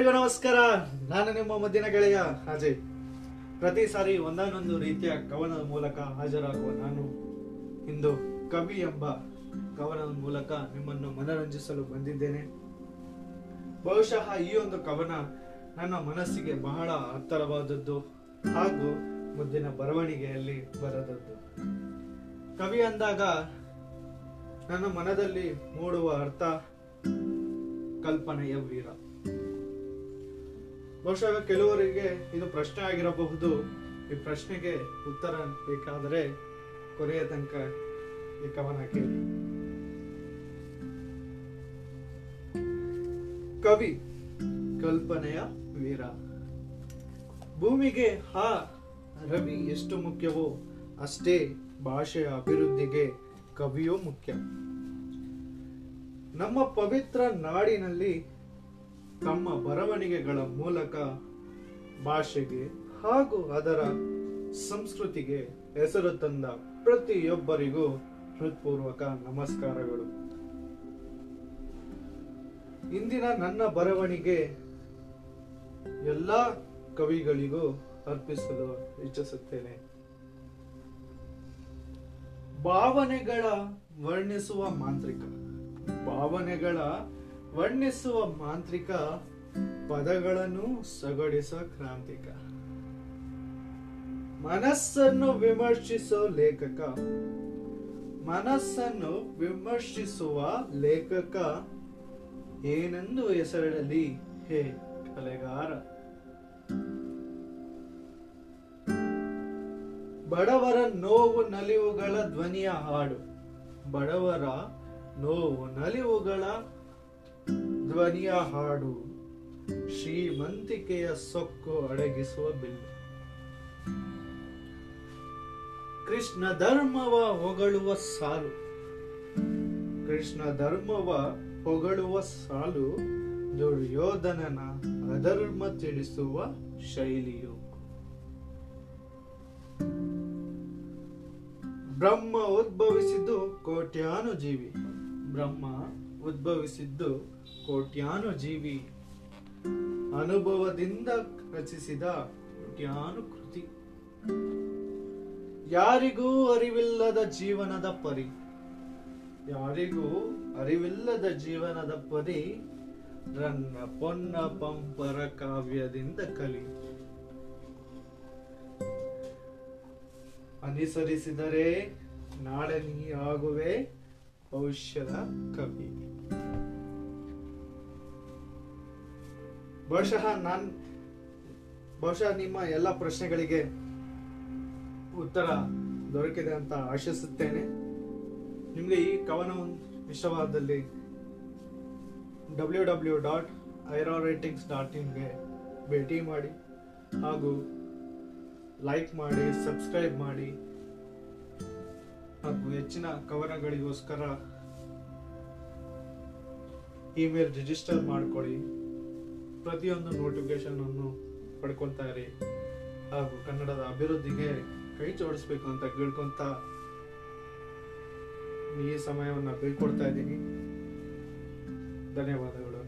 ಎಲ್ಲರಿಗೂ ನಮಸ್ಕಾರ. ನಾನು ನಿಮ್ಮ ಮದ್ದಿನ ಗೆಳೆಯ ಅಜಯ್. ಪ್ರತಿ ಸಾರಿ ಒಂದಾನೊಂದು ರೀತಿಯ ಕವನದ ಮೂಲಕ ಹಾಜರಾಗುವ ನಾನು. ಇಂದು ಕವಿ ಎಂಬ ಕವನದ ಮೂಲಕ ನಿಮ್ಮನ್ನು ಮನರಂಜಿಸಲು ಬಂದಿದ್ದೇನೆ. ಬಹುಶಃ ಈ ಒಂದು ಕವನ ನನ್ನ ಮನಸ್ಸಿಗೆ ಬಹಳ ಹತ್ತರವಾದದ್ದು ಹಾಗೂ ಮುಂದಿನ ಬರವಣಿಗೆಯಲ್ಲಿ ಬರದದ್ದು. ಕವಿ ಅಂದಾಗ ನನ್ನ ಮನದಲ್ಲಿ ಮೂಡುವ ಅರ್ಥ ಕಲ್ಪನೆಯ ವೀರ. ಬಹುಶಃ ಕೆಲವರಿಗೆ ಇದು ಪ್ರಶ್ನೆ ಆಗಿರಬಹುದು. ಈ ಪ್ರಶ್ನೆಗೆ ಉತ್ತರ ಬೇಕಾದರೆ ಕೊನೆಯ ತನಕ ಈ ಕವನ ಕೇಳಿ ಕವಿ ಕಲ್ಪನೆಯ ವೀರ. ಭೂಮಿಗೆ ಹಾ ರವಿ ಎಷ್ಟು ಮುಖ್ಯವೋ ಅಷ್ಟೇ ಭಾಷೆಯ ಅಭಿವೃದ್ಧಿಗೆ ಕವಿಯೂ ಮುಖ್ಯ. ನಮ್ಮ ಪವಿತ್ರ ನಾಡಿನಲ್ಲಿ ತಮ್ಮ ಬರವಣಿಗೆಗಳ ಮೂಲಕ ಭಾಷೆಗೆ ಹಾಗೂ ಅದರ ಸಂಸ್ಕೃತಿಗೆ ಹೆಸರು ತಂದ ಪ್ರತಿಯೊಬ್ಬರಿಗೂ ಹೃತ್ಪೂರ್ವಕ ನಮಸ್ಕಾರಗಳು. ಇಂದಿನ ನನ್ನ ಬರವಣಿಗೆ ಎಲ್ಲ ಕವಿಗಳಿಗೂ ಅರ್ಪಿಸಲು ಇಚ್ಛಿಸುತ್ತೇನೆ. ಭಾವನೆಗಳ ವರ್ಣಿಸುವ ಮಾಂತ್ರಿಕ, ಭಾವನೆಗಳ ವರ್ಣಿಸುವ ಮಾಂತ್ರಿಕ ಪದಗಳನ್ನು ಸಗಡಿಸ ಕ್ರಾಂತಿಕ. ಮನಸ್ಸನ್ನು ವಿಮರ್ಶಿಸೋ ಲೇಖಕ. ಮನಸ್ಸನ್ನು ವಿಮರ್ಶಿಸುವ ಲೇಖಕ ಏನೆಂದು ಹೆಸರಿಡಲಿ? ಹೇ ಕಲೆಗಾರ. ಬಡವರ ನೋವು ನಲಿವುಗಳ ಧ್ವನಿಯ ಹಾಡು. ಬಡವರ ನೋವು ನಲಿವುಗಳ ಧ್ವನಿಯ ಹಾಡು ಶ್ರೀಮಂತಿಕೆಯ ಸೊಕ್ಕು ಅಡಗಿಸುವ ಬಿಲ್ಲು ಕೃಷ್ಣ ಧರ್ಮವ ಹೊಗಳುವ ಸಾಲು, ಕೃಷ್ಣ ಧರ್ಮವ ಹೊಗಳುವ ಸಾಲು, ದುರ್ಯೋಧನನ ಅಧರ್ಮ ತಿಳಿಸುವ ಶೈಲಿಯು. ಬ್ರಹ್ಮ ಉದ್ಭವಿಸಿದ್ದು ಕೋಟ್ಯಾನು ಜೀವಿ ಬ್ರಹ್ಮ ಉದ್ಭವಿಸಿದ್ದು ಕೋಟ್ಯಾನು ಜೀವಿ ಅನುಭವದಿಂದ ರಚಿಸಿದ ಕೋಟ್ಯಾನು ಕೃತಿ ಯಾರಿಗೂ ಅರಿವಿಲ್ಲದ ಜೀವನದ ಪರಿ. ಯಾರಿಗೂ ಅರಿವಿಲ್ಲದ ಜೀವನದ ಪರಿ ರನ್ನ ಪೊನ್ನ ಪಂಪರ ಕಾವ್ಯದಿಂದ ಕಲಿ. ಅನುಸರಿಸಿದರೆ ನಾಳೆ ನೀ ಆಗುವೆ ಭವಿಷ್ಯದ ಕವಿ. ಬಹುಶಃ ನಾನು, ಬಹುಶಃ ನಿಮ್ಮ ಎಲ್ಲ ಪ್ರಶ್ನೆಗಳಿಗೆ ಉತ್ತರ ದೊರಕಿದೆ ಅಂತ ಆಶಿಸುತ್ತೇನೆ. ನಿಮಗೆ ಈ ಕವನ ಇಷ್ಟವಾದಲ್ಲಿ ಡಬ್ಲ್ಯೂ ಡಬ್ಲ್ಯೂ ಡಾಟ್ ಐರಾ ರೇಟಿಂಗ್ಸ್ ಡಾಟ್ ಇನ್ಗೆ ಭೇಟಿ ಮಾಡಿ ಹಾಗೂ ಲೈಕ್ ಮಾಡಿ, ಸಬ್ಸ್ಕ್ರೈಬ್ ಮಾಡಿ ಹಾಗೂ ಹೆಚ್ಚಿನ ಕವನಗಳಿಗೋಸ್ಕರ ಇಮೇಲ್ ರಿಜಿಸ್ಟರ್ ಮಾಡ್ಕೊಳ್ಳಿ. ಪ್ರತಿಯೊಂದು ನೋಟಿಫಿಕೇಶನ್ ಅನ್ನು ಪಡ್ಕೊಳ್ತಾ ಇರಿ. ಹಾಗೂ ಕನ್ನಡದ ಅಭಿವೃದ್ಧಿಗೆ ಕೈ ಜೋಡಿಸ್ಬೇಕು ಅಂತ ಕೇಳ್ಕೊಂತ ಈ ಸಮಯವನ್ನು ಬೀಳ್ಕೊಡ್ತಾ ಇದ್ದೀನಿ. ಧನ್ಯವಾದಗಳು.